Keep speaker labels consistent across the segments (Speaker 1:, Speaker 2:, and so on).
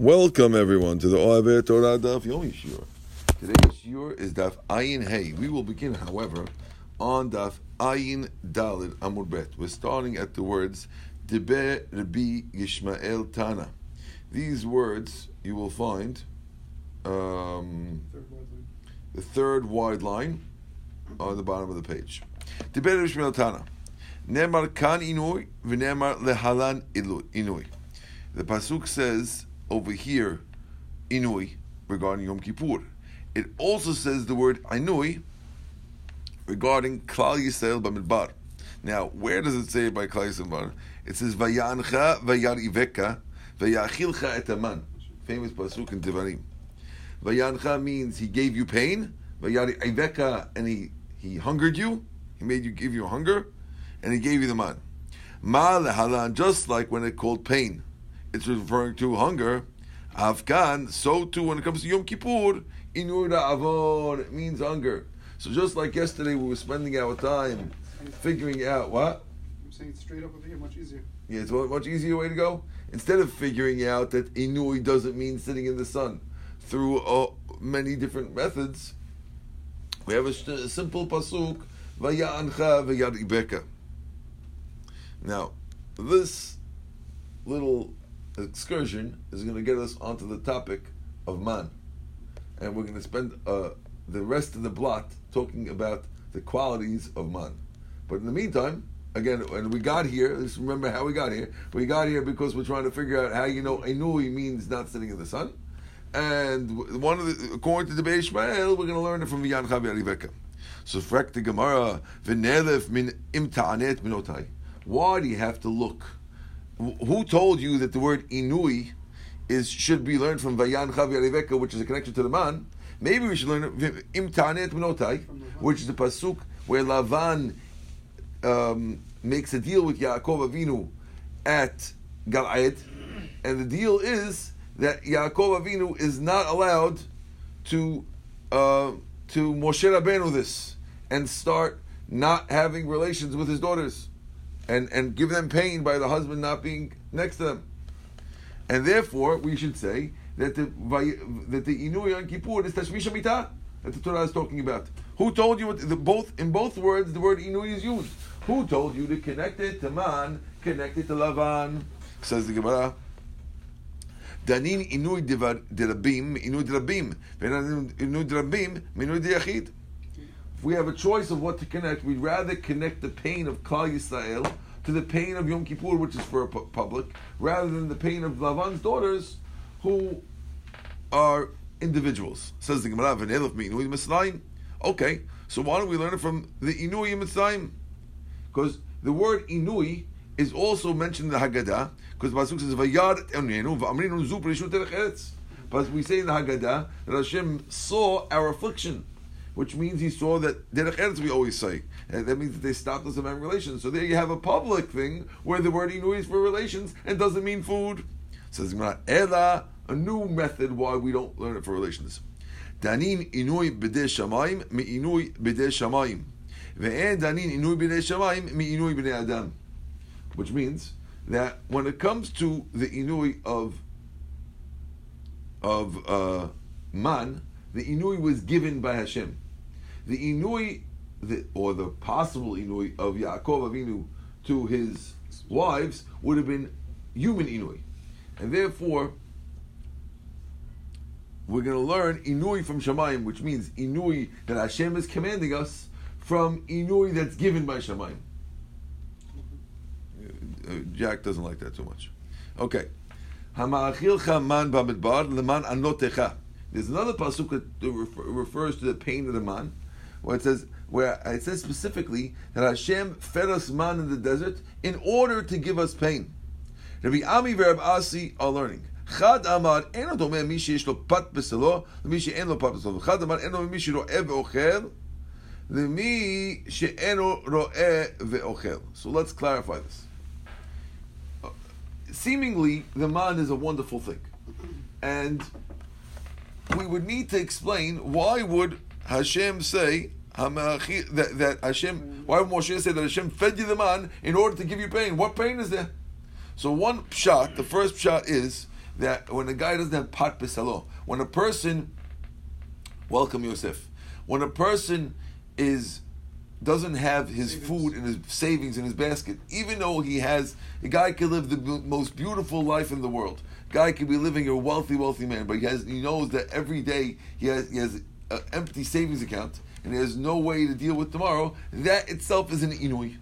Speaker 1: Welcome everyone to the Oavet Torah Daf Yomi Shiur. Today's Shiur is Daf Ayin Hey. We will begin, however, on Daf Ayin Dalid Amud Bet. We're starting at the words Debe Rabbi Yishmael Tana. These words you will find um, the third wide line on the bottom of the page. Debe Rabbi Yishmael Tana. Nemar kan inui v'nemar lehalan inui. The pasuk says over here, inui, regarding Yom Kippur. It also says the word inui regarding Klal Yisrael Bamidbar. Now, where does it say by Klal Yisrael? It says Vayancha Vayariveka Vayachilcha etaman. Famous pasuk in Devarim. Vayancha means he gave you pain. Vayar Vayariveka and he he hungered you. He made you give you hunger, and he gave you the man. Ma lehalan, just like when it called pain it's referring to hunger. Afghan, so too when it comes to Yom Kippur, inura avon, it means hunger. So just like yesterday, we were spending our time figuring out what.
Speaker 2: I'm saying it straight up over here, much easier.
Speaker 1: Yeah, it's a much easier way to go. Instead of figuring out that inui doesn't mean sitting in the sun through uh, many different methods, we have a, a simple pasuk, vaya'ancha vayaribeka. Now, this little excursion is going to get us onto the topic of man, and we're going to spend uh, the rest of the blot talking about the qualities of man. But in the meantime, again, when we got here, let's remember how we got here. We got here because we're trying to figure out how you know enui means not sitting in the sun, and one of the according to the Beishmael, we're going to learn it from V'yan Chavi Ariveka. So, frek the Gemara min imta'anet minotai. Why do you have to look? Who told you that the word inui is should be learned from Vayan Chavi Ariveka, which is a connection to the man? Maybe we should learn Im Tanet Minotai, which is the pasuk where Lavan um, makes a deal with Yaakov Avinu at Gal'ad, and the deal is that Yaakov Avinu is not allowed to uh, to Moshe Rabbeinu this and start not having relations with his daughters and, and give them pain by the husband not being next to them. And therefore, we should say that the that the Inui on Kippur is Tashmish Mitah that the Torah is talking about. Who told you the, both in both words the word Inui is used? Who told you to connect it to Man, connect it to Lavan? Says the Gemara. Danin inui derabim, inui derabim, inui derabim, inui deyachid. If we have a choice of what to connect, we'd rather connect the pain of Klal Yisrael to the pain of Yom Kippur, which is for a public, rather than the pain of Lavan's daughters, who are individuals. Says the Gemara, Okay, so why don't we learn it from the Inui Mitzrayim? Because the word Inui is also mentioned in the Haggadah, because Pasuk says, Vayad Enenu, V'amrinu Zu. But we say in the Haggadah that Hashem saw our affliction which means he saw that derech eretz we always say, and that means that they stopped us from having relations. So there you have a public thing where the word inui is for relations and doesn't mean food. Says ela a new method why we don't learn it for relations. Danin inui b'dei shamayim mi inui b'dei shamayim, ve'en danin inui b'dei shamayim mi inui b'dei adam, which means that when it comes to the inui of of uh, man the Inui was given by Hashem. The Inui, the, or the possible Inui of Yaakov Avinu to his wives would have been human Inui. And therefore, we're going to learn Inui from Shemayim, which means Inui that Hashem is commanding us, from Inui that's given by Shemayim. Uh, Jack doesn't like that too much. Okay. Hama'achilcha man b'midbar leman anotecha. There's another pasuk that refers to the pain of the man, where it says where it says specifically that Hashem fed us man in the desert in order to give us pain. Rabbi Ami and Asi are learning. חד אמר, אין לו דומה מי שיש לו פת בשלו למי שאין לו פת בשלו. וחד אמר, אין לו מי שרואה ואוכל למי שאינו רואה ואוכל. So let's clarify this. Seemingly, the man is a wonderful thing. And we would need to explain why would Hashem say that, that Hashem, why would Moshe say that Hashem fed you the man in order to give you pain? What pain is there? So one shot, the first shot is that when a guy doesn't have pat besalo, when a person, welcome Yosef, when a person is doesn't have his food and his savings in his basket, even though he has, a guy could live the most beautiful life in the world. Guy could be living a wealthy, wealthy man, but he has, he knows that every day he has, he has an empty savings account and he has no way to deal with tomorrow. That itself is an inui,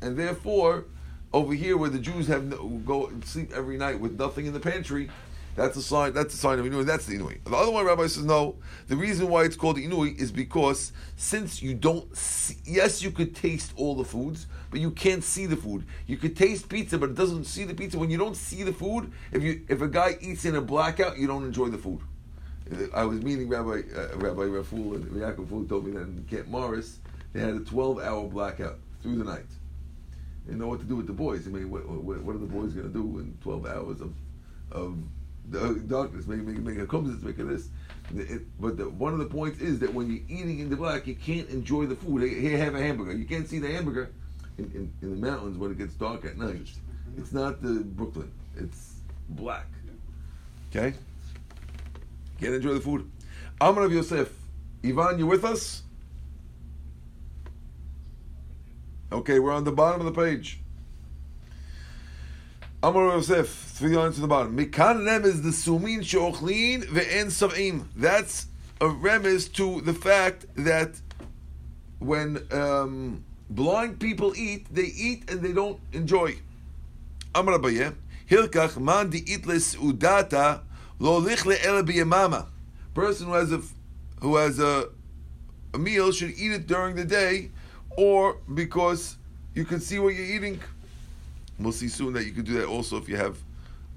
Speaker 1: and therefore, over here where the Jews have no, go and sleep every night with nothing in the pantry, that's a sign. That's a sign of inui. That's the inui. The other one, Rabbi says no. The reason why it's called inui is because since you don't, see, yes, you could taste all the foods, but you can't see the food. You could taste pizza, but it doesn't see the pizza. When you don't see the food, if you if a guy eats in a blackout, you don't enjoy the food. I was meeting Rabbi uh, Rabbi Raful and Yaakov Fu told me that in Camp Morris they had a 12 hour blackout through the night. They know what to do with the boys. I mean, what, what, what are the boys going to do in 12 hours of of darkness? Make make make a kumsitz, make a this. It, but the, one of the points is that when you're eating in the black, you can't enjoy the food. Here, have a hamburger. You can't see the hamburger in, in, in the mountains when it gets dark at night. It's not the Brooklyn. It's black. Okay. Can't enjoy the food. Amar of Yosef. Ivan, you with us? Okay, we're on the bottom of the page. Amar of Yosef, three lines to the bottom. Mikan rem is the sumin sheochlin ve'en sav'im. That's a remez to the fact that when um, blind people eat, they eat and they don't enjoy. Amar Abaye, Hilkach man di itles udata lo lichle ele biyamama. Person who has a who has a, a meal should eat it during the day, or because you can see what you're eating. We'll see soon that you can do that also if you have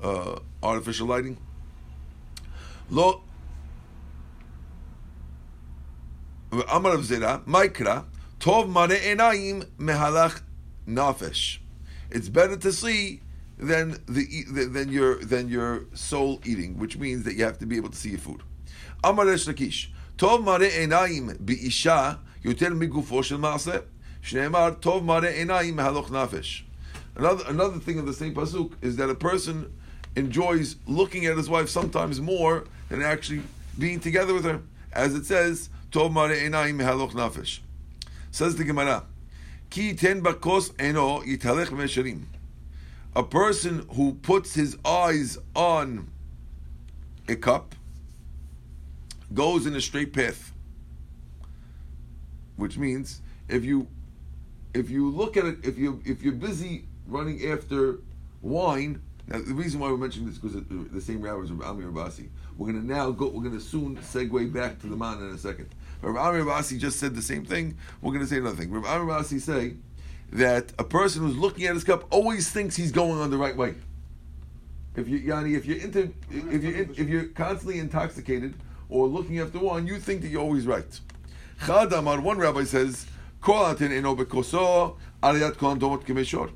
Speaker 1: uh, artificial lighting. Lo Amar of Zera, Maikra, Tov mare enayim mehalach nafesh. It's better to see than the than your than your soul eating, which means that you have to be able to see your food. Amar Resh Lakish, Tov mare enayim biisha yoter migufo shel maaseh. Shneimar Tov mare enayim mehalach nafesh. Another another thing of the same pasuk is that a person enjoys looking at his wife sometimes more than actually being together with her, as it says, "Tov mare enayim mehaloch nafesh." Says the Gemara, "Ki ten bakos eno yitalech mesharim." A person who puts his eyes on a cup goes in a straight path, which means if you if you look at it, if you if you're busy running after wine. Now, the reason why we're mentioning this is because the, same rabbis of Amir Abasi. We're to now go. We're to soon segue back to the man in a second. Rav Amir Abasi just said the same thing. We're going to say another thing. Rav Amir Abasi say that a person who's looking at his cup always thinks he's going on the right way. If you, Yanni, if you're into, if you if you're constantly intoxicated or looking after one, you think that you're always right. Chad Amar, one rabbi says, "Kol atin eno bekoso arayat kol domot kemeshor."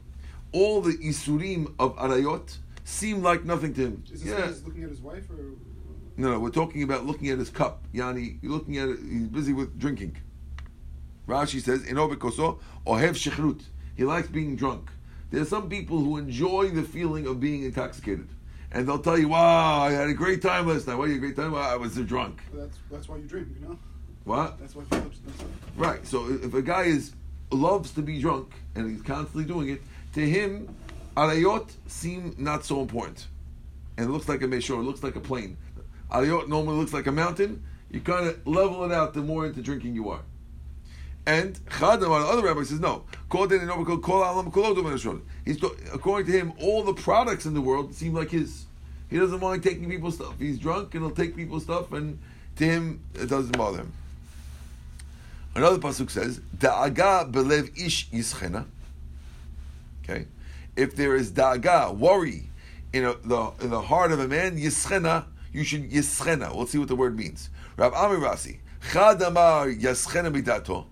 Speaker 1: All the isurim of arayot seem like nothing to him.
Speaker 2: Is this
Speaker 1: Yeah.
Speaker 2: guy looking at his wife or?
Speaker 1: No, no, we're talking about looking at his cup. Yanni, you're looking at it, he's busy with drinking. Rashi says, Eno bekoso ohev shechrut. He likes being drunk. There are some people who enjoy the feeling of being intoxicated. And they'll tell you, wow, I had a great time last night. Why you a great time? Well, I was drunk.
Speaker 2: That's that's why you drink, you know.
Speaker 1: What?
Speaker 2: That's why Phillips. Why.
Speaker 1: Right. So if a guy is loves to be drunk and he's constantly doing it, to him, arayot seem not so important. And it looks like a meshor, it looks like a plane. Arayot normally looks like a mountain. You kind of level it out the more into drinking you are. And Chadam, the other rabbi says no. He's according to him, all the products in the world seem like his. He doesn't mind taking people's stuff. He's drunk and he'll take people's stuff, and to him it doesn't bother him. Another pasuk says, "Da'aga belev ish yischena." Okay, if there is da'aga, worry, in a, the in the heart of a man, yischena, you should yischena. We'll see what the word means. Rav Amir Rasi, Chad amar yischena midato.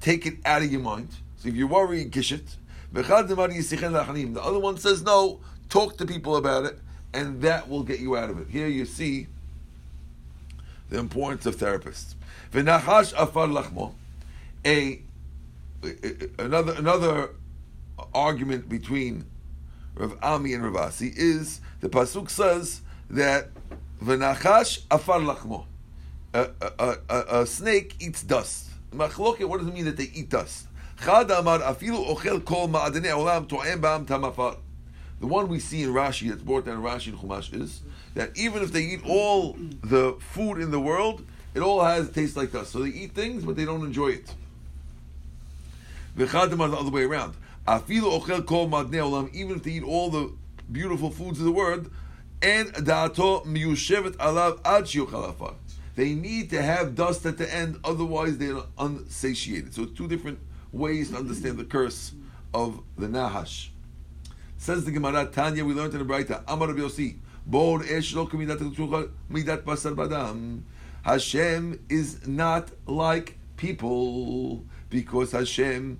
Speaker 1: Take it out of your mind. So if you're worrying, kish it. The other one says no. Talk to people about it, and that will get you out of it. Here you see the importance of therapists. V'nachash afar lachmo, a another another argument between Rav Ami and Rav Asi is the pasuk says that v'nachash afar lachmo. A, snake eats dust. Machloket, what does it mean that they eat dust? Chad amar afilu ochel kol ma'adene olam to'em ba'am tamafar. The one we see in Rashi, that's brought down in Rashi and Chumash, is that even if they eat all the food in the world, it all has taste like dust. So they eat things, but they don't enjoy it. V'chad amar the other way around. Afilu ochel kol ma'adene olam, even if they eat all the beautiful foods of the world, and da'ato miyushevet alav ad shiyochal afar. They need to have dust at the end, otherwise they're unsatiated. So two different ways to understand the curse of the Nahash. Says the Gemara, Tanya, we learned in the Braita, Amar Yossi, kemidat midat basar badam. Hashem is not like people because Hashem,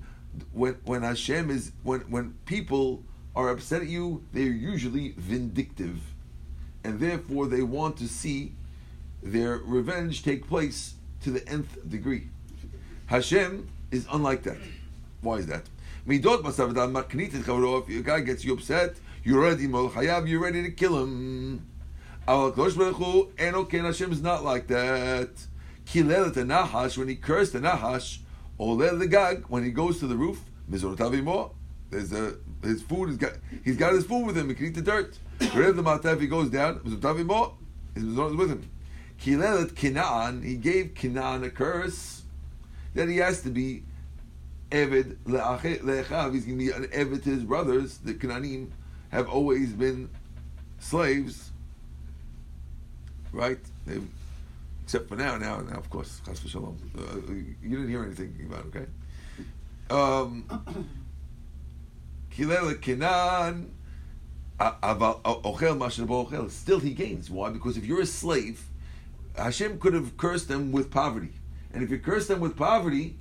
Speaker 1: when when Hashem is when when people are upset at you, they're usually vindictive, and therefore they want to see their revenge take place to the nth degree. Hashem is unlike that. Why is that? If a guy gets you upset, you're ready you're ready to kill him. Hu, Enoken Hashem is not like that. Kilel the Nahash, when he cursed the Nahash, Olel the Gag, when he goes to the roof, there's a, his food, he's got, he's got his food with him, he can eat the dirt. Rev the Matav, he goes down, his Mizorot is with him. Kilelet Kinan, he gave Kinan a curse that he has to be Evid le'achav. He's going to be an Evid to his brothers. The Kananim have always been slaves, right? They've, except for now. Now, now, of course, Chas v'shalom. Uh, you didn't hear anything about it, okay? Um, Still, he gains. Why? Because if you're a slave, Hashem could have cursed them with poverty. And if you curse them with poverty,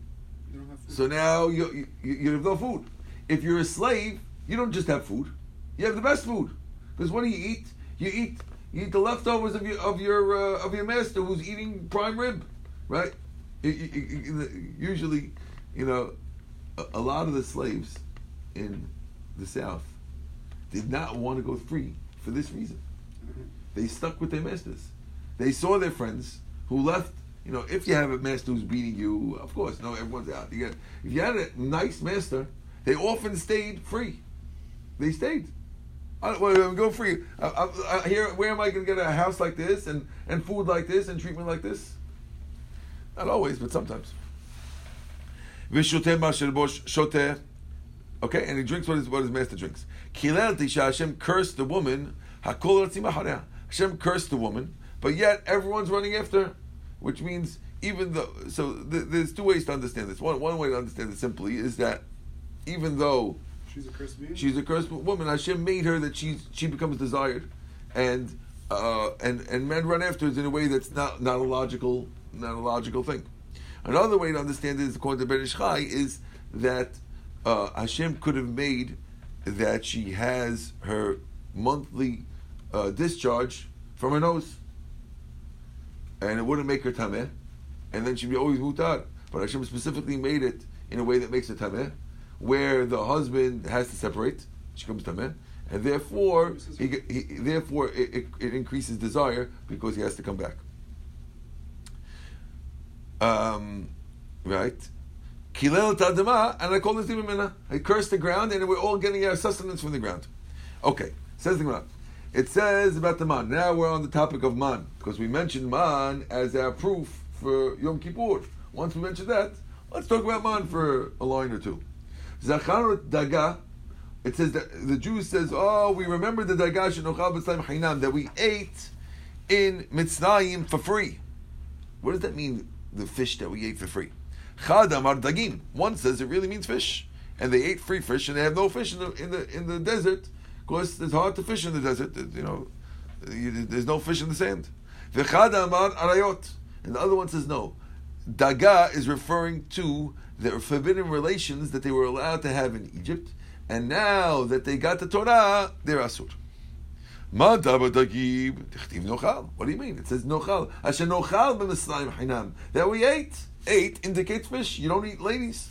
Speaker 1: so now you, you, you have no food. If you're a slave, you don't just have food; you have the best food. Because what do you eat? You eat you eat the leftovers of your of your uh, of your master who's eating prime rib, right? usually, you know, a lot of the slaves in the South did not want to go free for this reason. They stuck with their masters. They saw their friends who left you know, if you have a master who's beating you, of course, no, everyone's out. You get, if you had a nice master, they often stayed free. They stayed. I don't go free. I, I, I, here, where am I going to get a house like this and, and food like this and treatment like this? Not always, but sometimes. Okay, and he drinks what his, what his master drinks. Hashem cursed the woman. Hashem cursed the woman, but yet everyone's running after her which means even though so th- there's two ways to understand this. One one way to understand it simply is that even though
Speaker 2: she's a cursed being,
Speaker 1: she's a cursed woman, Hashem made her that she she becomes desired, and uh, and and men run after her in a way that's not not a logical not a logical thing. Another way to understand it, according to Ben Ish Chai, is that uh, Hashem could have made that she has her monthly uh, discharge from her nose and it wouldn't make her tameh, and then she'd be always mutar. But Hashem specifically made it in a way that makes her tameh, where the husband has to separate, she comes tameh, and therefore he, he therefore it, it, it, increases desire because he has to come back. Um, right. Kilel and I call this even I curse the ground, and we're all getting our sustenance from the ground. Okay, says the Gemara. It says about the man. Now we're on the topic of man because we mentioned man as our proof for Yom Kippur. Once we mentioned that, let's talk about man for a line or two. Zachar daga. It says that the Jew says, "Oh, we remember the daga hainam that we ate in Mitzrayim for free." What does that mean? The fish that we ate for free. Chadam ar dagim. One says it really means fish, and they ate free fish, and they have no fish in the in the in the desert course, it's hard to fish in the desert. You know, there's no fish in the sand. V'chada amar arayot. And the other one says no. Daga is referring to the forbidden relations that they were allowed to have in Egypt, and now that they got the Torah, they're asur. What do you mean? It says nochal. Asher nochal b'Mitzrayim hinam. That we ate. Ate indicates fish. You don't eat ladies.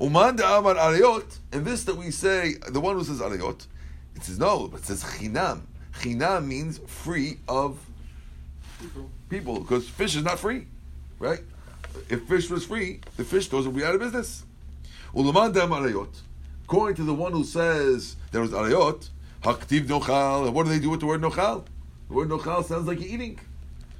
Speaker 1: Uman de amar arayot. And this that we say, the one who says arayot, it says no, but it says chinam. Chinam means free of
Speaker 2: People.
Speaker 1: because fish is not free, right? If fish was free, the fish stores would be out of business. Ulaman amar arayot. According to the one who says there was arayot, haktiv nochal. What do they do with the word nochal? The word nochal sounds like you're eating.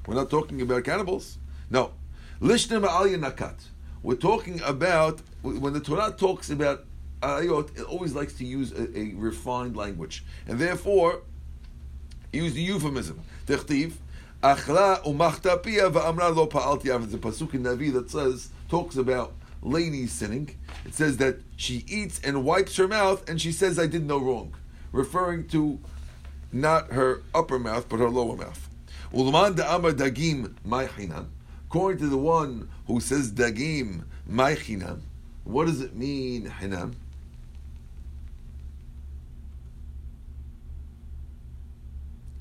Speaker 1: We're not talking about cannibals. No. Lishna ma'alya nakat. We're talking about when the Torah talks about ayot, it always likes to use a, a refined language, and therefore use the euphemism. Techtiv, achla umachta pia va'amra lo pa'alti av. There's a pasuk in Navi that says, talks about ladies sinning. It says that she eats and wipes her mouth and she says, I did no wrong. Referring to not her upper mouth, but her lower mouth. Ulman da'amar dagim my chinam. According to the one who says dagim my chinam, what does it mean, hinam?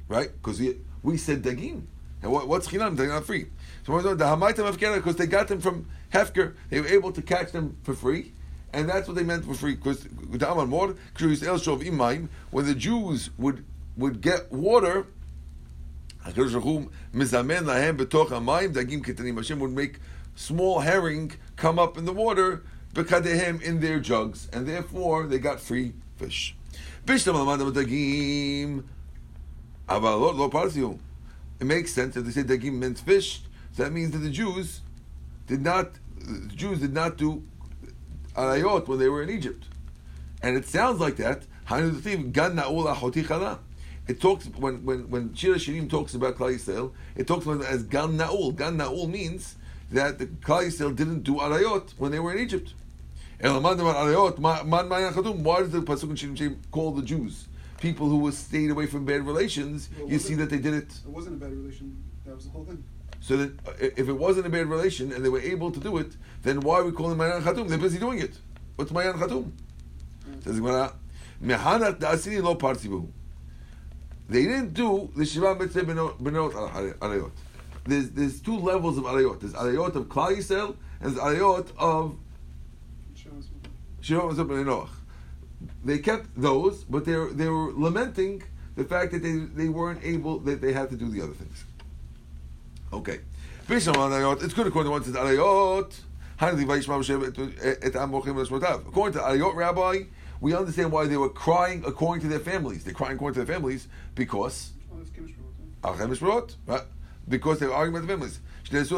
Speaker 1: right? Because we, we said dagim. And what, what's chinam? They're not free. So we're the hamaita mafkera because they got them from hefker. They were able to catch them for free, and that's what they meant for free. Because when the Jews would would get water, Hashem would make small herring come up in the water b'kadehem in their jugs, and therefore they got free fish. It makes sense if they say dagim meant fish. So that means that the Jews did not, the Jews did not do arayot when they were in Egypt, and it sounds like that. It talks when when when Shir HaShirim talks about Klal Yisrael, it talks about as gan naul. Gan naul means that the Klal Yisrael didn't do arayot when they were in Egypt. Why does the pasuk in Shirim call the Jews? people who were stayed away from bad relations,
Speaker 2: Well,
Speaker 1: you see that they did it.
Speaker 2: It wasn't a bad relation. That was the whole thing.
Speaker 1: So that if it wasn't a bad relation and they were able to do it, then why are we calling Mayan Khatum? They're busy doing it. What's Mayan Khatum? Says Gemara, "Mehanat da'asini lo partibu." They didn't do the Shiva Mitzvah benot arayot. There's there's two levels of arayot. There's arayot of Klal Yisrael and there's arayot of Shiva Mitzvah ben Noach. They kept those, but they were, they were lamenting the fact that they, they weren't able, that they had to do the other things. Okay. It's good according to one says Arayot. According to Arayot Rabbi, we understand why they were crying according to their families. They're crying according to their families because
Speaker 2: that's chemistry. all the time.
Speaker 1: Achem Mishparot, right? Because they were arguing about the families. Because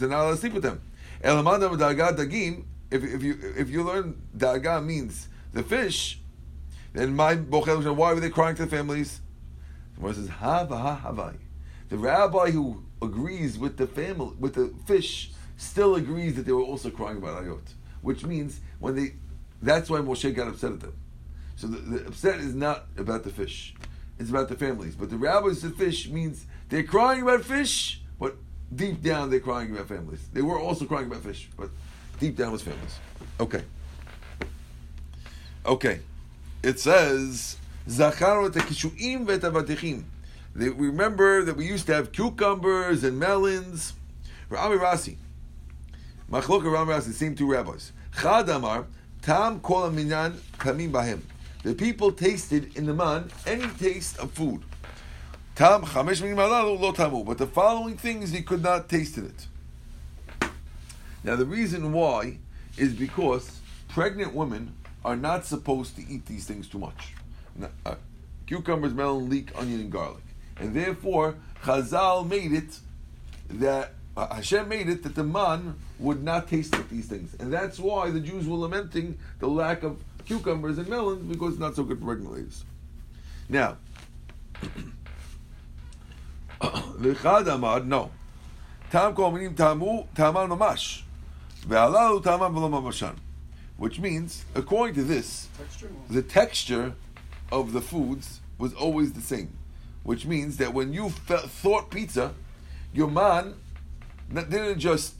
Speaker 1: they're not allowed to sleep with them. Elamanda Daga Dagim, if, if you if you learn Daga means the fish, then my bochel why were they crying to the families? Gemara says ha ha havai. The rabbi who agrees with the family with the fish still agrees that they were also crying about ayot, which means when they that's why Moshe got upset at them. So the, the upset is not about the fish; it's about the families. But the rabbis said fish means they're crying about fish, but deep down they're crying about families. They were also crying about fish, but deep down was families. Okay. Okay. It says v'etavatichim. They- remember that we used to have cucumbers and melons. Rami Rasi. Machloka Rami Rasi, same two rabbis. Chad Amar, Tam kol minyan kamim bahem. The people tasted in the man any taste of food. Tam chamesh lo tamu. But the following things he could not taste in it. Now the reason why is because pregnant women are not supposed to eat these things too much. Uh, cucumbers, melon, leek, onion, and garlic, and therefore Chazal made it that uh, Hashem made it that the man would not taste like these things, and that's why the Jews were lamenting the lack of cucumbers and melons because it's not so good for pregnant ladies. Now, the Chad no. Tam kol minim tamu taman mamash. Ve'alalu taman v'lo mamashan. Which means, according to this. The texture of the foods was always the same. Which means that when you thought pizza, your man didn't just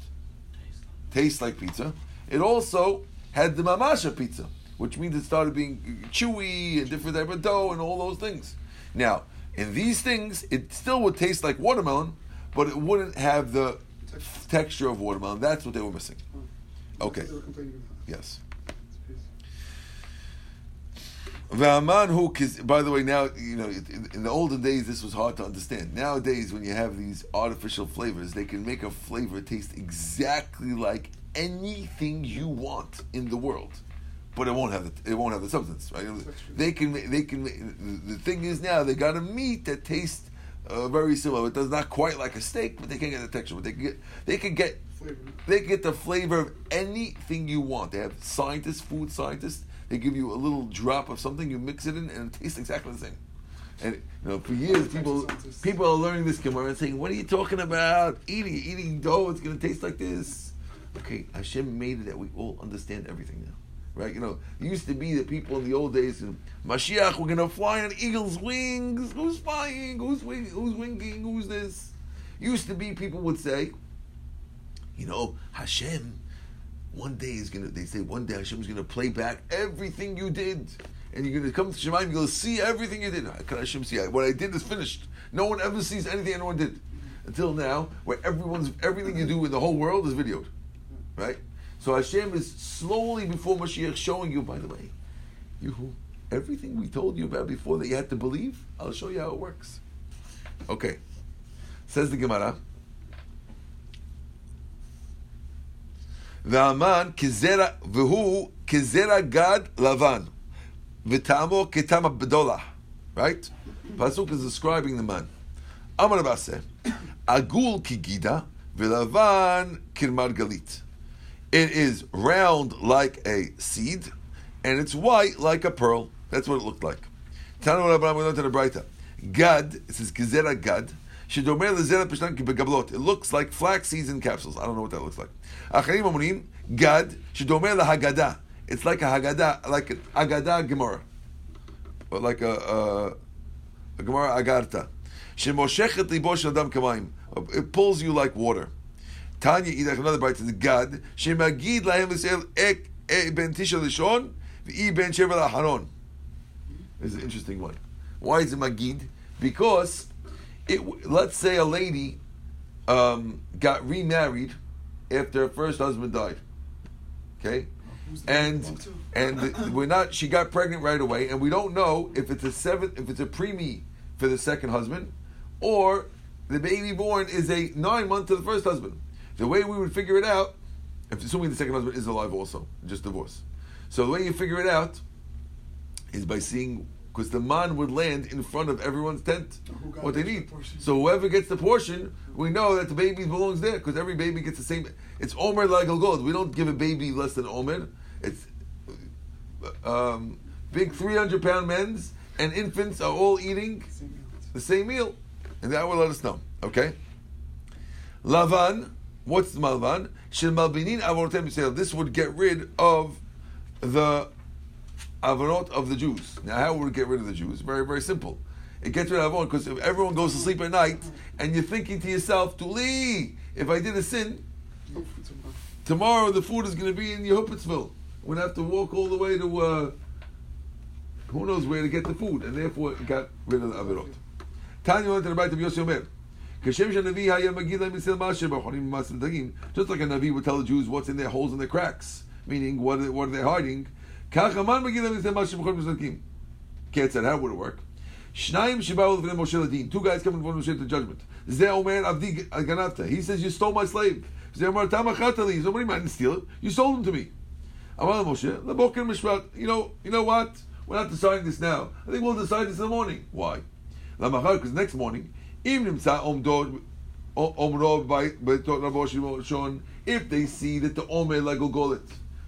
Speaker 1: taste like pizza, it also had the mamasha pizza, which means it started being chewy and different type of dough and all those things. Now, in these things, it still would taste like watermelon, but it wouldn't have the
Speaker 2: Texture.
Speaker 1: of watermelon. That's what they were missing.
Speaker 2: Oh.
Speaker 1: Okay.
Speaker 2: They were complaining about
Speaker 1: Yes.
Speaker 2: that.
Speaker 1: V'aman By the way, now you know in, in the olden days this was hard to understand. Nowadays, when you have these artificial flavors, they can make a flavor taste exactly like anything you want in the world, but it won't have the, it won't have the substance. Right? They can they can. The thing is now they got a meat that tastes uh, very similar. It does not quite like a steak, but they can get the texture. But they can get they can get
Speaker 2: Flavor.
Speaker 1: they get the flavor of anything you want. They have scientists, food scientists. They give you a little drop of something, you mix it in, and it tastes exactly the same. And you know, for years, people people are learning this Gemara and saying, "What are you talking about? Eating eating dough? It's going to taste like this." Okay, Hashem made it that we all understand everything now, right? You know, it used to be that people in the old days, Mashiach, we're going to fly on eagle's wings. Who's flying? Who's wing, Who's winking? Who's this? Used to be people would say, you know, Hashem, one day is gonna. They say one day Hashem is gonna play back everything you did, and you're gonna come to Shemaim. Gonna see everything you did. Can Hashem see? What I did is finished. No one ever sees anything anyone did until now, where everyone's everything you do in the whole world is videoed, right? So Hashem is slowly before Mashiach showing you. By the way, you everything we told you about before that you had to believe. I'll show you how it works. Okay, says the Gemara. והמן כזרע, והוא כזרע גד לבן, וטעמו כטעם הבדולח, right? Pasuk is describing the man. אמר רבסה, עגול כגידה, ולבן כמרגלית. It is round like a seed, and it's white like a pearl. That's what it looked like. Tanu Rabban, we learned in the Braita. Gad, it says Gezerah Gad, It looks like flax seeds in capsules. I don't know what that looks like. Acharim Amunim, Gad, Shidomer Haggadah. It's like a Haggadah, like an Haggadah Gemara. Or like a, a, a Gemara Agarta. Shemoshechet libo adam kamayim. It pulls you like water. Tanya idach another bite to the gad shemagid lahem l'sel ek ben tisha lishon v'i ben sheva laharon. Is an interesting one. Why is it magid? Because it. Let's say a lady um, got remarried after her first husband died. Okay, and and we're not. She got pregnant right away, and we don't know if it's a seventh, if it's a preemie for the second husband, or the baby born is a nine month to the first husband. The way we would figure it out, if assuming the second husband is alive also, just divorce. So the way you figure it out is by seeing because the man would land in front of everyone's tent what they need.
Speaker 2: portion?
Speaker 1: So whoever gets the portion, we know that the baby belongs there because every baby gets the same. It's Omer like gold. We don't give a baby less than Omer. It's um, big three hundred pound men's and infants are all eating
Speaker 2: Same
Speaker 1: the same meal, and that will let us know. Okay. Lavan, what's the Malvan? Shel Malbinin Avonotem Yisrael. This would get rid of the avanot of the Jews. Now, how would we get rid of the Jews? Very, very simple. It gets rid of avon because if everyone goes to sleep at night and you're thinking to yourself, Tuli, if I did a sin,
Speaker 2: tomorrow
Speaker 1: the food is going to be in Yehopitzville. We're going to have to walk all the way to uh, who knows where to get the food, and therefore it got rid of the avirot. Tanya went to the right of Yossi Omer. Just like a Navi would tell the Jews what's in their holes and their cracks, meaning what are they, what are they hiding, Kachaman Megillah say Moshe Bechor Mitzvakim. Ketzad, how would it work? Shnayim Shibaul V'nei Moshe Ladin. Two guys coming from Moshe to judgment. Zeh Omer Avdi Ganavta. He says, you stole my slave. Zeh Omer Tamachatali. Somebody might steal it. You sold him to me. Amal Moshe, Lebokin Mishpat. You know, you know what? We're not deciding this now. I think we'll decide this in the morning. Why? Lamachar, because next morning, Im Nimtza Omdo Omro by Rabbi Shimon, if they see that the Omer Legol Golet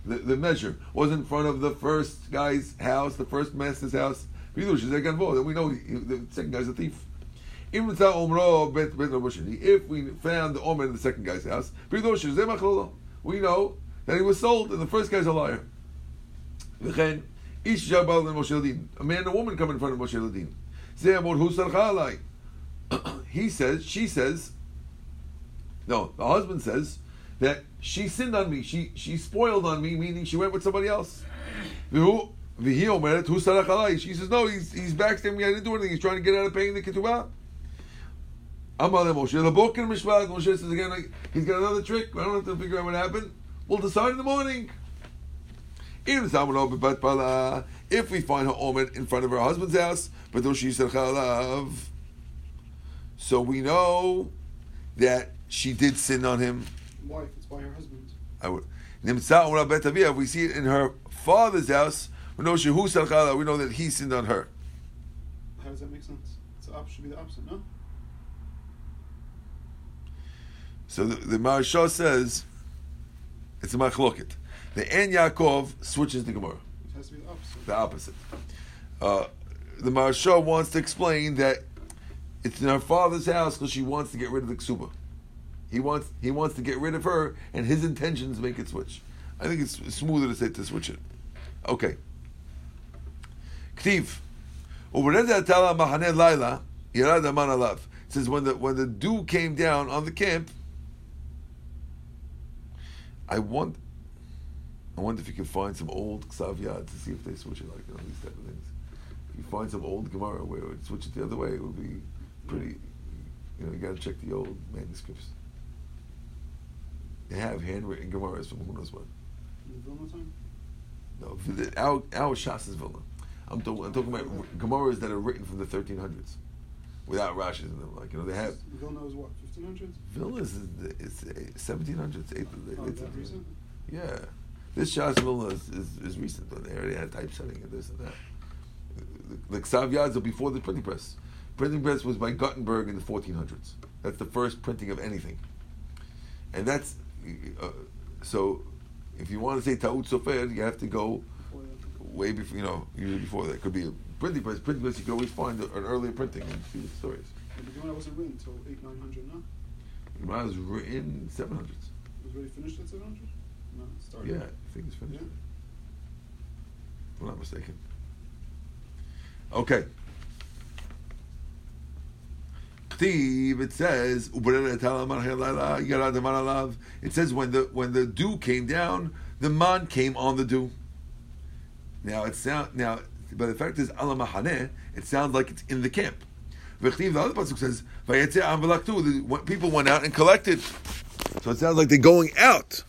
Speaker 1: the, the measure was in front of the first guy's house, the first master's house. Then we know the second guy's a thief. If we found the omer in the second guy's house, we know that he was sold and the first guy's a liar. A man and a woman come in front of Moshe Ladin. He says, she says, no, the husband says, that she sinned on me. She she spoiled on me, meaning she went with somebody else. Who She says, no, he's he's backstabbing me. I didn't do anything. He's trying to get out of paying the ketubah. Amale Moshe. Labokin Mishvat. Moshe says again, he's got another trick. I don't have to figure out what happened. We'll decide in the morning. If we find her omen in front of her husband's house, but though she said so we know that she did sin on him.
Speaker 2: Wife, it's by her husband.
Speaker 1: I would. If we see it in her father's house, we know she who salkalah, we know that he sinned on her.
Speaker 2: How does that make sense? It's the should be the opposite, no?
Speaker 1: So the, the Maharsha says it's a machloket. The Ein Yaakov switches the Gemara,
Speaker 2: It has to be the opposite.
Speaker 1: the opposite. Uh, the Maharsha wants to explain that it's in her father's house because she wants to get rid of the ksuba. He wants he wants to get rid of her, and his intentions make it switch. I think it's smoother to say to switch it. Okay. Ktiv. It says when the when the dew came down on the camp. I want. I wonder if you can find some old Ksav to see if they switch it like you know, these type of things. If you find some old Gemara where it would switch it the other way, it would be pretty. You know, you got to check the old manuscripts. They have handwritten Gemaras from who knows what.
Speaker 2: In the Vilna time?
Speaker 1: No, the- our our Shas is Vilna. I'm, talking I'm talking about Gemaras that are written from the 1300s, without Rashi's in them. Like you know, they have
Speaker 2: Vilna is what, 1500s?
Speaker 1: Vilna is it's uh, 1700s, eight,
Speaker 2: Oh,
Speaker 1: late
Speaker 2: that recent?
Speaker 1: Yeah, this Shas Vilna is, is, is recent. Though. They already had typesetting and this and that. The, the Ksav Yads are before the printing press. Printing press was by Gutenberg in the 1400s. That's the first printing of anything, and that's uh, so. If you want to say Ta'ut Sofer, you have to go way before. You know, usually before that. Could be a printing press. Printing press, you can always find an earlier printing and see the stories.
Speaker 2: And the Gemara wasn't written until 8, 900, no?
Speaker 1: Gemara was written 700s.
Speaker 2: It was already finished at 700? No, it started.
Speaker 1: Yeah, I think it's finished.
Speaker 2: Yeah.
Speaker 1: If I'm not mistaken. Okay. It says, it says when the when the dew came down, the man came on the dew. Now it sound now, but the fact is it sounds like it's in the camp. The other pasuk says, people went out and collected. So it sounds like they're going out.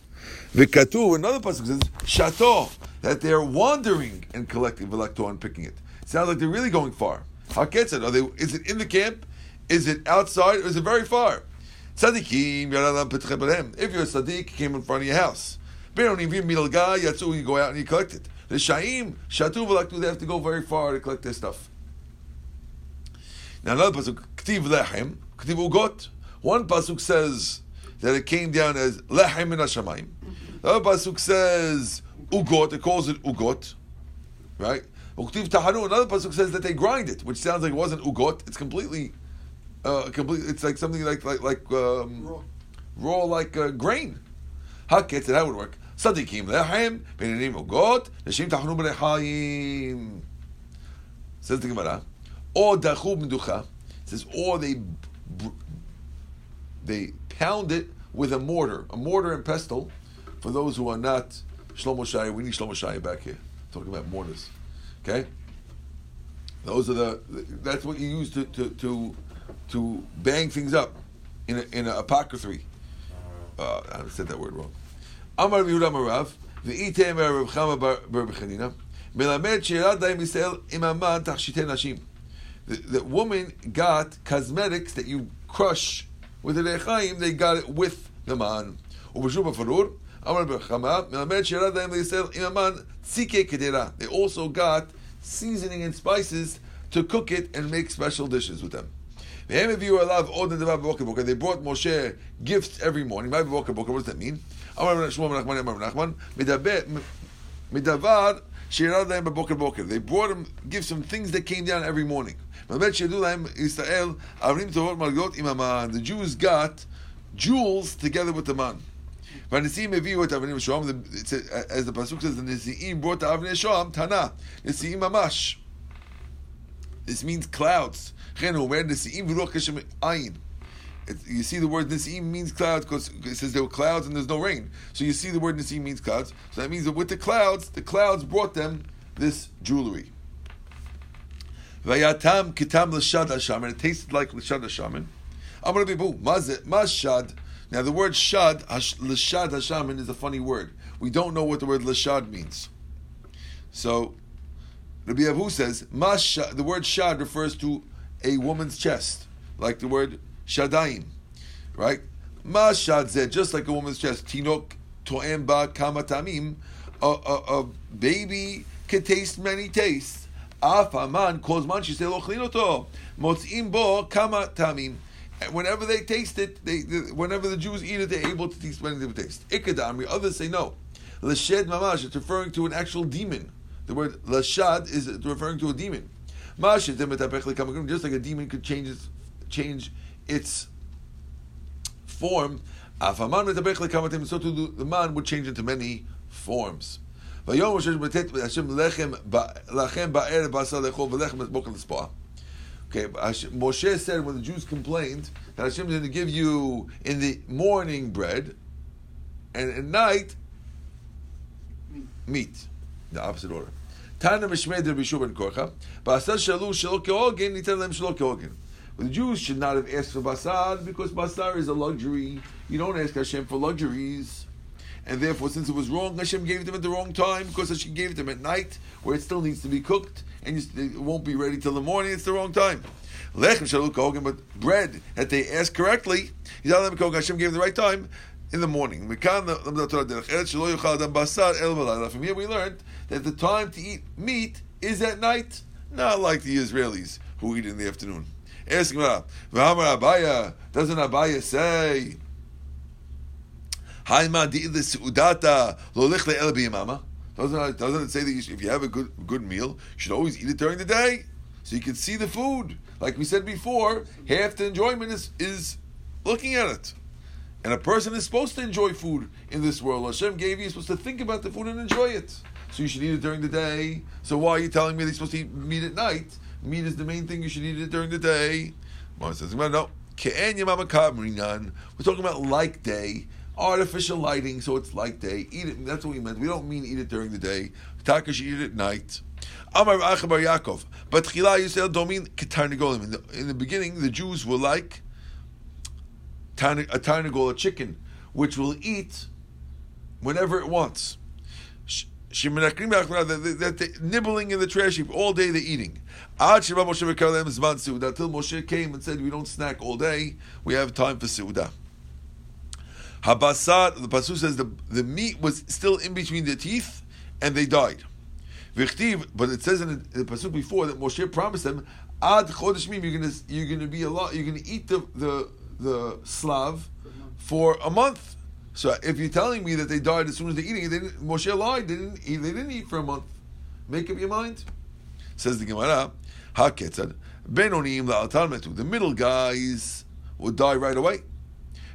Speaker 1: V'katu, another pasuk says, "Shato," that they're wandering and collecting v'laktu and picking it. Sounds like they're really going far. Haketzet, are they? Is it in the camp? Is it outside? Or is it very far? If you're a tzaddik, came in front of your house. You go out and you collect it. The shaim shatu v'laktu, they have to go very far to collect their stuff. Now another pasuk, ktiv lechem, ktiv ugot. One pasuk says that it came down as lechem min hashamayim. The other pasuk says ugot. It calls it ugot, right? Uktiv tahanu. Another pasuk says that they grind it, which sounds like it wasn't ugot. It's completely, uh, complete. It's like something like like like um,
Speaker 2: Raw.
Speaker 1: raw like uh, grain. Haketz, that would work. Sadikim lechem, beinanim ugot, neshim tahanu b'lechaim. Says the Gemara. Or dachu meducha. Says or they they pound it with a mortar, a mortar and pestle. For those who are not Shlomo Shai, we need Shlomo Shai back here talking about mortars. Okay, those are the. That's what you use to to to, to bang things up in a, in a apocryphy. Uh, I said that word wrong. Amar Yehuda Marav, Rav Chama bar melamed daim Yisrael imaman nashim. Woman got cosmetics that you crush with the lechaim. They got it with the man. Amar Bechama, melamed she'irad daim Yisrael imaman kedera. They also got seasoning and spices to cook it and make special dishes with them. They brought Moshe gifts every morning. My b'boker boker. What does that mean? Amar Rabbi Shmuel ben Nachman, Amar Rabbi Nachman, medaber medavar sheirad lahem b'boker boker. They brought him gifts from things that came down every morning. Mabet shedu lahem Israel avrim torot malgot imaman. The Jews got jewels together with the man. והנשיאים הביאו את אבני שוהם, as the pasuk says, the נשיאים brought the אבני שוהם, תנה, נשיאים ממש. This means clouds. You see the word Nisim means clouds because it says there were clouds and there's no rain. So you see the word Nisim means clouds. So that means that with the clouds, the clouds brought them this jewelry. Vayatam kitam l'shad and it tasted like l'shad Hashem. Amar Bibu, mashad. Now the word shad, l'shad Hashem is a funny word. We don't know what the word l'shad means. So Rabbi Abu says, mashad, the word shad refers to a woman's chest, like the word shadayim, right? Mas shad zeh, just like a woman's chest. Tinok to'em ba kama tamim, a, baby can taste many tastes. Af aman kol man she lo chlinoto, motzim bo kama tamim. And whenever they taste it, they, whenever the Jews eat it, they're able to taste many different tastes. Ikadamri, others say no. L'shed mamash, it's referring to an actual demon. The word lashad is referring to a demon. Just like a demon could change its, change its form, so too the man would change into many forms. Okay, Moshe said when the Jews complained that Hashem is going to give you in the morning bread, and at night meat, the opposite order. Tana Mishmei de Bishu ben Korcha, Basar Shalu Shelo Keogen, Nitan Lem Shelo Keogen. The Jews should not have asked for basad because basar is a luxury. You don't ask Hashem for luxuries. And therefore, since it was wrong, Hashem gave them at the wrong time because Hashem gave them at night where it still needs to be cooked and it won't be ready till the morning. It's the wrong time. Lechem shalu kogen, but bread that they asked correctly, Hashem gave them the right time in the morning. From here we learned that the time to eat meat is at night, not like the Israelis who eat in the afternoon. Doesn't Abaye say, doesn't, doesn't it say that you should, if you have a good good meal, you should always eat it during the day so you can see the food? Like we said before, half the enjoyment is, is looking at it. And a person is supposed to enjoy food in this world. Hashem gave you, you're supposed to think about the food and enjoy it. So you should eat it during the day. So why are you telling me they're supposed to eat meat at night? Meat is the main thing, you should eat it during the day. Says, no. We're talking about like day, artificial lighting, so it's like day. Eat it. That's what we meant. We don't mean eat it during the day. Taka should eat it at night. But In the beginning, the Jews were like a tarnagol, a chicken, which will eat whenever it wants. That nibbling in the trash heap all day, they're eating. Until Moshe came and said, "We don't snack all day. We have time for seudah." Habasar, the pasuk says the, the meat was still in between the teeth, and they died. But it says in the, the pasuk before that Moshe promised them, "Ad you're gonna you're gonna be a lot. You're gonna eat the the the slav for a month. So if you're telling me that they died as soon as they're eating, they didn't, Moshe lied. They didn't eat. They didn't eat for a month. Make up your mind. Says the Gemara. Haketzad benonim la'altalmetu. The middle guys would die right away.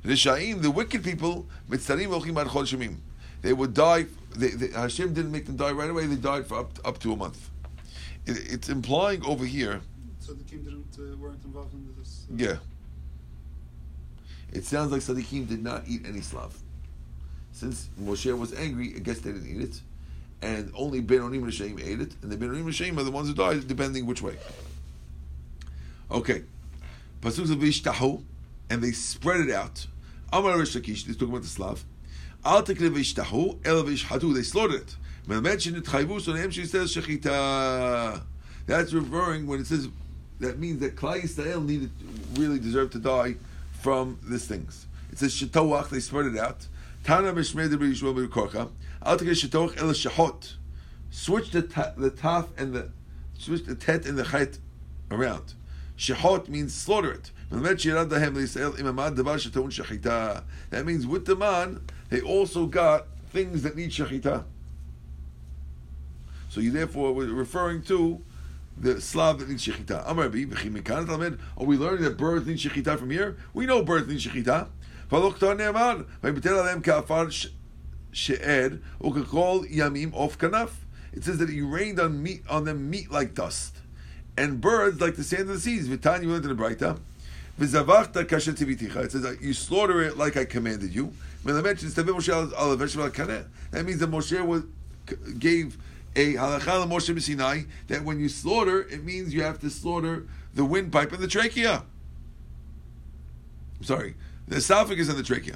Speaker 1: Rishaim, the wicked people, mitzarim ochim ad chol They would die. They, they, Hashem didn't make them die right away. They died for up, up to a month. It, it's implying over here.
Speaker 2: So the king didn't uh, weren't involved in this. Uh,
Speaker 1: yeah. It sounds like Tzadikim did not eat any slav. Since Moshe was angry, I guess they didn't eat it. And only Benonim Rishaim ate it. And the Benonim Rishaim are the ones who died, depending which way. Okay. Pasuk of Ishtahu, and they spread it out. Amar Resh Lakish, they're talking about the Slav. Al Teklev Ishtahu, El Ishhatu, they slaughtered it. When I mentioned it, Chayvus on him, she says Shechita. That's referring when it says that means that Klal Yisrael needed really deserved to die from these things. It says shetoach, they spread it out. Tana b'shmei b'yishua b'korcha. Al tekei shetoach el shahot. Switch the ta, the taf and the switch the tet and the chait around. Shehot means slaughter it. That means with the man, they also got things that need shechita. So you therefore were referring to the Slav that needs shechita. Amar Talmud. Are we learning that birds need shechita from here? We know birds need shechita. V'aloktar ne'amar. V'yibetel alem ka'afar she'ed u'kakol yamim of kanaf. It says that he rained on meat on them meat like dust, and birds like the sand of the seas. V'tani you learned in the Braita. V'zavachta kasher tiviticha. It says that you slaughter it like I commanded you. That means that Moshe was, gave a halacha Moshe Sinai that when you slaughter, it means you have to slaughter the windpipe and the trachea. I'm sorry, the esophagus and the trachea.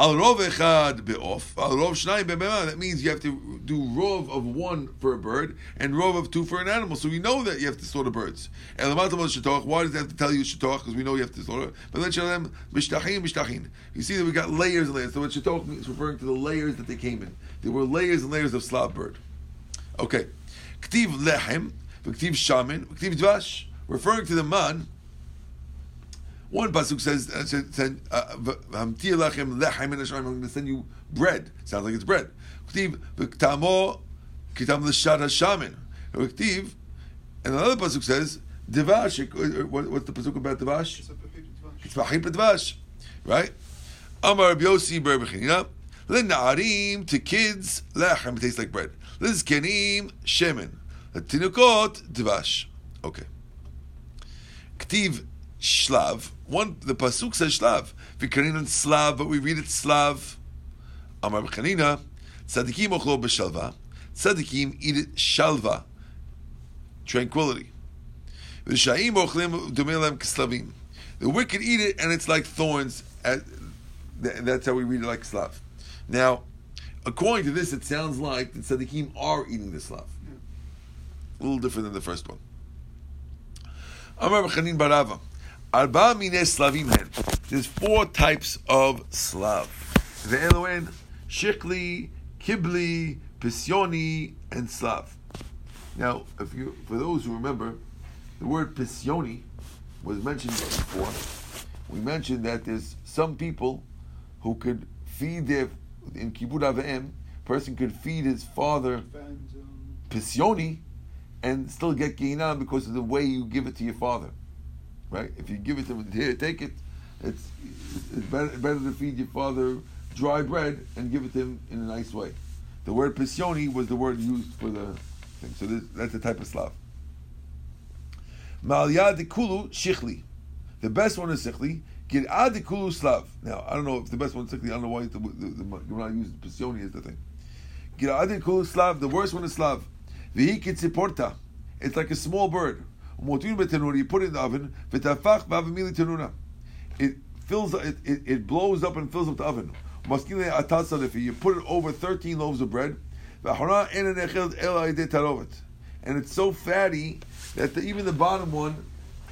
Speaker 1: Al rov echad be'of, al rov be'bema. That means you have to do rov of one for a bird and rov of two for an animal. So we know that you have to slaughter birds. And Why does it have to tell you shetoch? Because we know you have to slaughter. But then them mishtachim mishtachin. You see that we got layers and layers. So what shetoch is referring to the layers that they came in. There were layers and layers of slav bird. Okay. Ktiv lechem, ktiv shamin, ktiv dvash, referring to the man one pasuk says, uh, "I'm going to send you bread." Sounds like it's bread. And another pasuk says, "Devash." Uh, what's the pasuk about devash? It's dvash, right? Amar Rabbi Yossi Berbechinina. Lena'arim to kids lechem. It tastes like bread. Lizkenim shemen. Tinukot dvash. Okay. Ktiv shlav. One the pasuk says shlav. Vikarinan slav, but we read it slav. Amar b'chanina. Tzadikim ochlo b'shalva. Tzadikim eat it shalva. Tranquility. V'shayim ochlim domelem kislavim. The wicked eat it, and it's like thorns. That's how we read it like slav. Now, according to this, it sounds like the tzaddikim are eating the slav. Hmm. A little different than the first one. Amar b'chanin barava. Arba mine slavim hen. There's four types of slav. Ve'eloen, shikli, kibli, pisyoni, and slav. Now, if you, for those who remember, the word pisyoni was mentioned before. We mentioned that there's some people who could feed their in kibbud avim, person could feed his father pisyoni and still get ginam because of the way you give it to your father. Right? If you give it to him, here, take it. It's, it's better, better to feed your father dry bread and give it to him in a nice way. The word pisyoni was the word used for the thing. So this, that's the type of slav. Malya kulu shichli. The best one is sichli. Now, I don't know if the best one is sichli. I don't know why the, the, the, Gemara used pisyoni as the thing. Gilad kulu slav. The worst one is slav. Vihikit porta. It's like a small bird. You put it in the oven. It fills. It, it, it blows up and fills up the oven. You put it over 13 loaves of bread. And it's so fatty that the, even the bottom one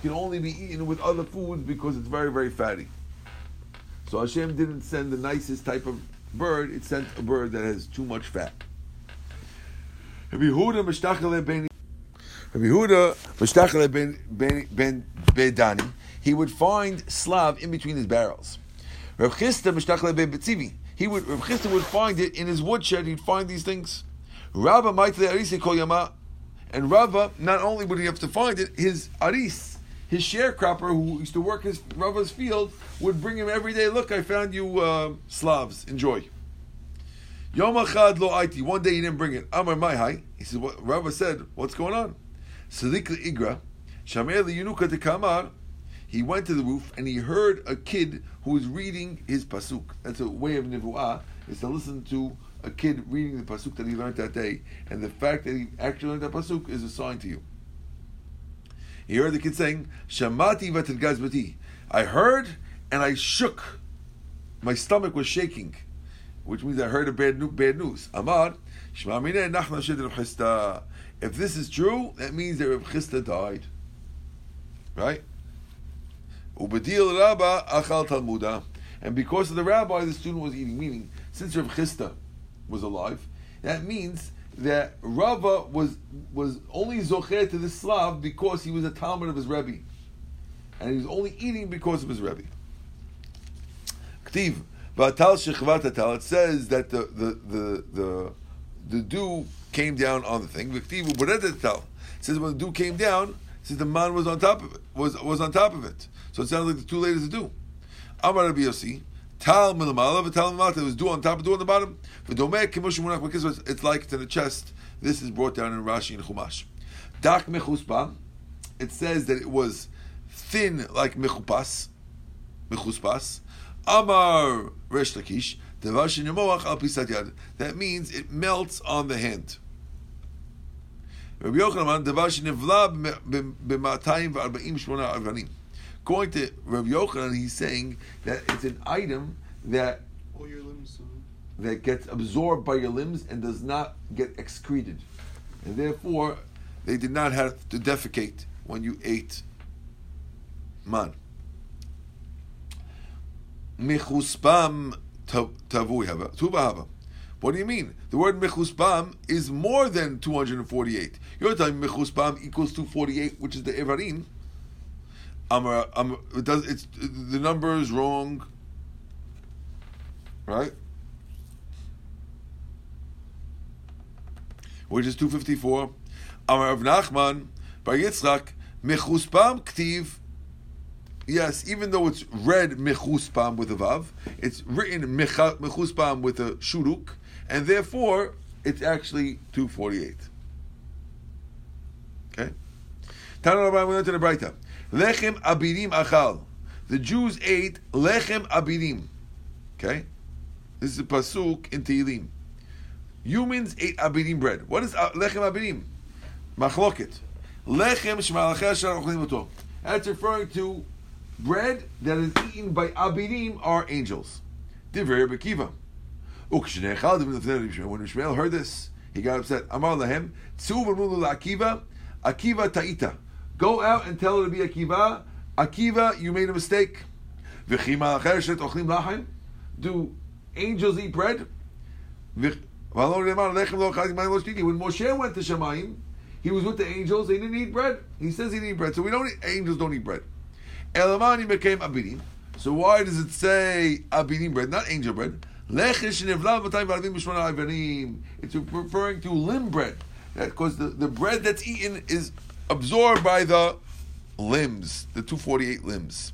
Speaker 1: can only be eaten with other foods because it's very, very fatty. So Hashem didn't send the nicest type of bird, it sent a bird that has too much fat. Rabbi ben Bedani, he would find Slav in between his barrels. Rav he would Rav Chisda would find it in his woodshed. He'd find these things. Yama, and Rava not only would he have to find it, his Aris, his sharecropper who used to work his Rava's field, would bring him every day. Look, I found you uh, Slavs. Enjoy. Yom Achad Lo Aiti. One day he didn't bring it. Amar Mai He said, what Rava said, what's going on? Salik Igra, Shamer Yunuka de Kamar, he went to the roof and he heard a kid who was reading his pasuk. That's a way of nivuah, is to listen to a kid reading the pasuk that he learned that day, and the fact that he actually learned that pasuk is a sign to you. He heard the kid saying, "Shamati v'tidgazbati." I heard and I shook. My stomach was shaking, which means I heard a bad, bad news. Amar, if this is true, that means that Rav Chisda died. Right? Ubedil Rabba achal Talmuda. And because of the rabbi, the student was eating. Meaning, since Rav Chisda was alive, that means that Rava was was only zocher to the Slav because he was a Talmud of his Rebbe. And he was only eating because of his Rebbe. Ktiv, it says that the the the the, the dew came down on the thing. Ktiv, it says when the dew came down, says the man was on top of it, was was on top of it. So it sounds like the two ladies dew. Amar Rabbi Yossi, Tal milamala, Tal milamata. It was dew on top, dew on the bottom. It's like it's in the chest. This is brought down in Rashi and Chumash. Dak mechuspa. It says that it was thin like mechupas, mechuspas. Amar Resh Lakish. That means it melts on the hand. Rabbi Yochanan, דבר שנבלע ב-248 אבנים. Going to Rabbi Yochanan, he's saying that it's an item that
Speaker 2: All your limbs.
Speaker 1: That gets absorbed by your limbs and does not get excreted. And therefore, they did not have to defecate when you ate man. Mechuspam tavui hava. Tuba hava. What do you mean? The word mechuspam is more than 248. You're telling me mechuspam equals 248, which is the Evarim. Amar, amar, it does, it's, the number is wrong. Right? Which is 254. Amar of Nachman, by Yitzchak, mechuspam ktiv. Yes, even though it's read mechuspam with a vav, it's written mechuspam with a shuruk, and therefore it's actually 248. Okay? Tana Rabbi went to the Braita. Lechem abirim achal. The Jews ate lechem abirim. Okay? This is a pasuk in Tehillim. Humans ate abirim bread. What is uh, lechem abirim? Machloket. Lechem shmalacheh That's referring to bread that is eaten by abirim are angels. Divrei Bekiva. When Ishmael heard this, he got upset. Amar lahem, Akiva, Akiva ta'ita. Go out and tell her to be Akiva. Akiva, you made a mistake. Do angels eat bread? When Moshe went to Shemayim, he was with the angels. They didn't eat bread. He says he didn't eat bread. So we don't. Eat, angels don't eat bread. Elamani became abidim. So why does it say abidim bread, not angel bread? It's referring to limb bread. Because the, the bread that's eaten is absorbed by the limbs, the 248 limbs.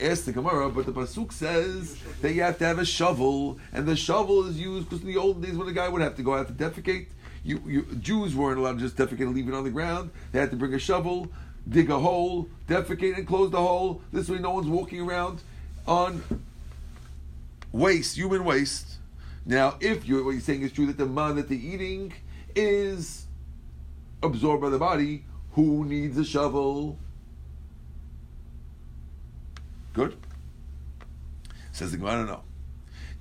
Speaker 1: Ask the Gemara, but the Pasuk says that you have to have a shovel, and the shovel is used because in the old days when a guy would have to go out to defecate, you, you, Jews weren't allowed to just defecate and leave it on the ground. They had to bring a shovel, dig a hole, defecate and close the hole. This way, no one's walking around on waste, human waste. Now, if you what you're saying is true that the man that they're eating is absorbed by the body, who needs a shovel? Good. Says the Gemara, no.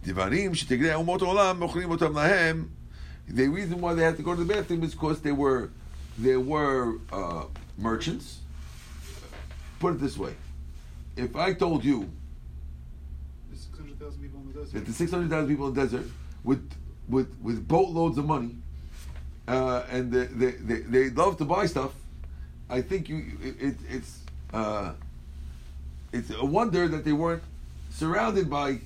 Speaker 1: Divarim שתגלה אומות העולם מוכרים אותם להם the reason why they had to go to the bathroom is because they were there were uh, merchants. Put it this way: if I told you that the six hundred thousand people in the desert with with with boatloads of money, uh, and they, they, they, they, love to buy stuff. I think you it, it's uh, it's a wonder that they weren't surrounded by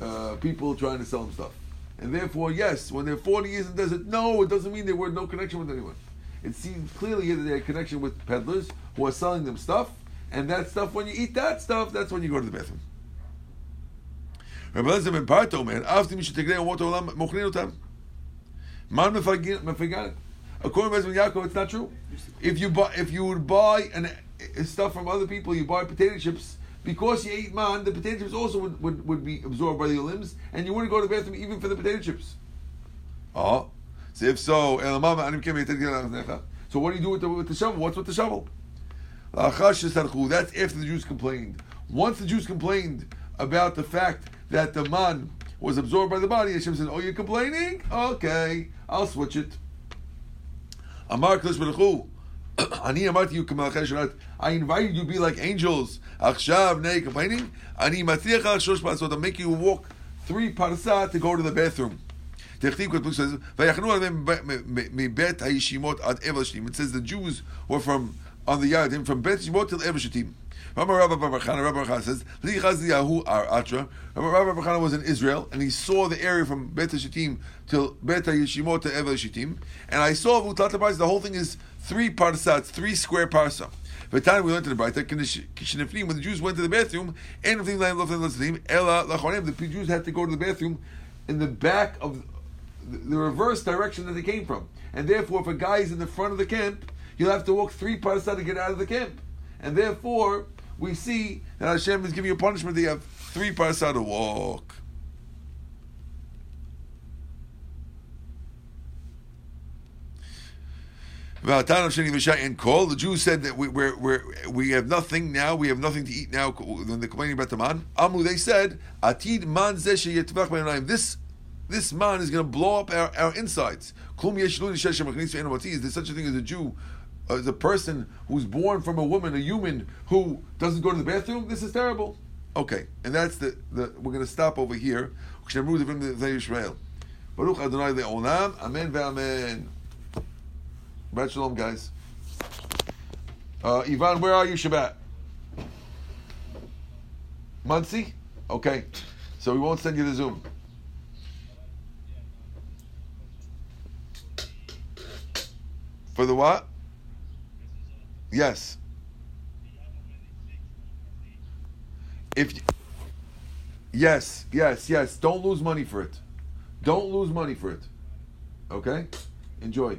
Speaker 1: uh, people trying to sell them stuff. And therefore, yes, when they're 40 years in the desert, no, it doesn't mean they were no connection with anyone. It seems clearly here that they had connection with peddlers who are selling them stuff, and that stuff, when you eat that stuff, that's when you go to the bathroom. Rabbi Elazar ben Parto, man, after Man it According to Yaakov, it's not true. If you buy, if you would buy an, eh, stuff from other people, you buy potato chips. Because you ate man, the potato chips also would, would, would be absorbed by your limbs, and you wouldn't go to the bathroom even for the potato chips. Oh, so if so, so what do you do with the, with the shovel? What's with the shovel? That's after the Jews complained. Once the Jews complained about the fact that the man was absorbed by the body. Hashem said, "Oh, you're complaining? Okay, I'll switch it." Amar Klish Baruchu. Ani amarti you I invited you to be like angels. Achshav nei complaining. Ani matziach al shosh pasot. I'm making you walk three parsa to go to the bathroom. Techtiv Kutbuk says, "Vayachnu alem mebet hayishimot ad evashim." It says the Jews were from on the Yarden from Bet Shemot till Evashitim. Rabbi Rabbi says, Lichaziyahu ar Atra. Rabbi was in Israel, and he saw the area from Bet Shatim till Bet Yishimot to Evel Shatim. And I saw the whole thing is three parsats, three square parsa. Time we went to the Baita, when the Jews went to the bathroom, and the Jews had to go to the bathroom in the back of the reverse direction that they came from. And therefore, if a guy is in the front of the camp, he'll have to walk three parsa to get out of the camp. And therefore, we see that Hashem is giving you a punishment that you have three parsa to walk. And call the Jews said that we we're, we're, we have nothing now. We have nothing to eat now. When they're complaining about the man, Amu they said, "Atid man This this man is going to blow up our, our insides. Is there such a thing as a Jew, as a person who's born from a woman, a human who doesn't go to the bathroom? This is terrible. Okay, and that's the, the we're going to stop over here. Baruch Adonai Le'olam. Amen ve'amen. Shabbat Shalom, guys. Uh, Ivan, where are you, Shabbat? Muncie? Okay. So we won't send you the Zoom. For the what? Yes. If yes, yes, yes, don't lose money for it. Don't lose money for it. Okay? Enjoy.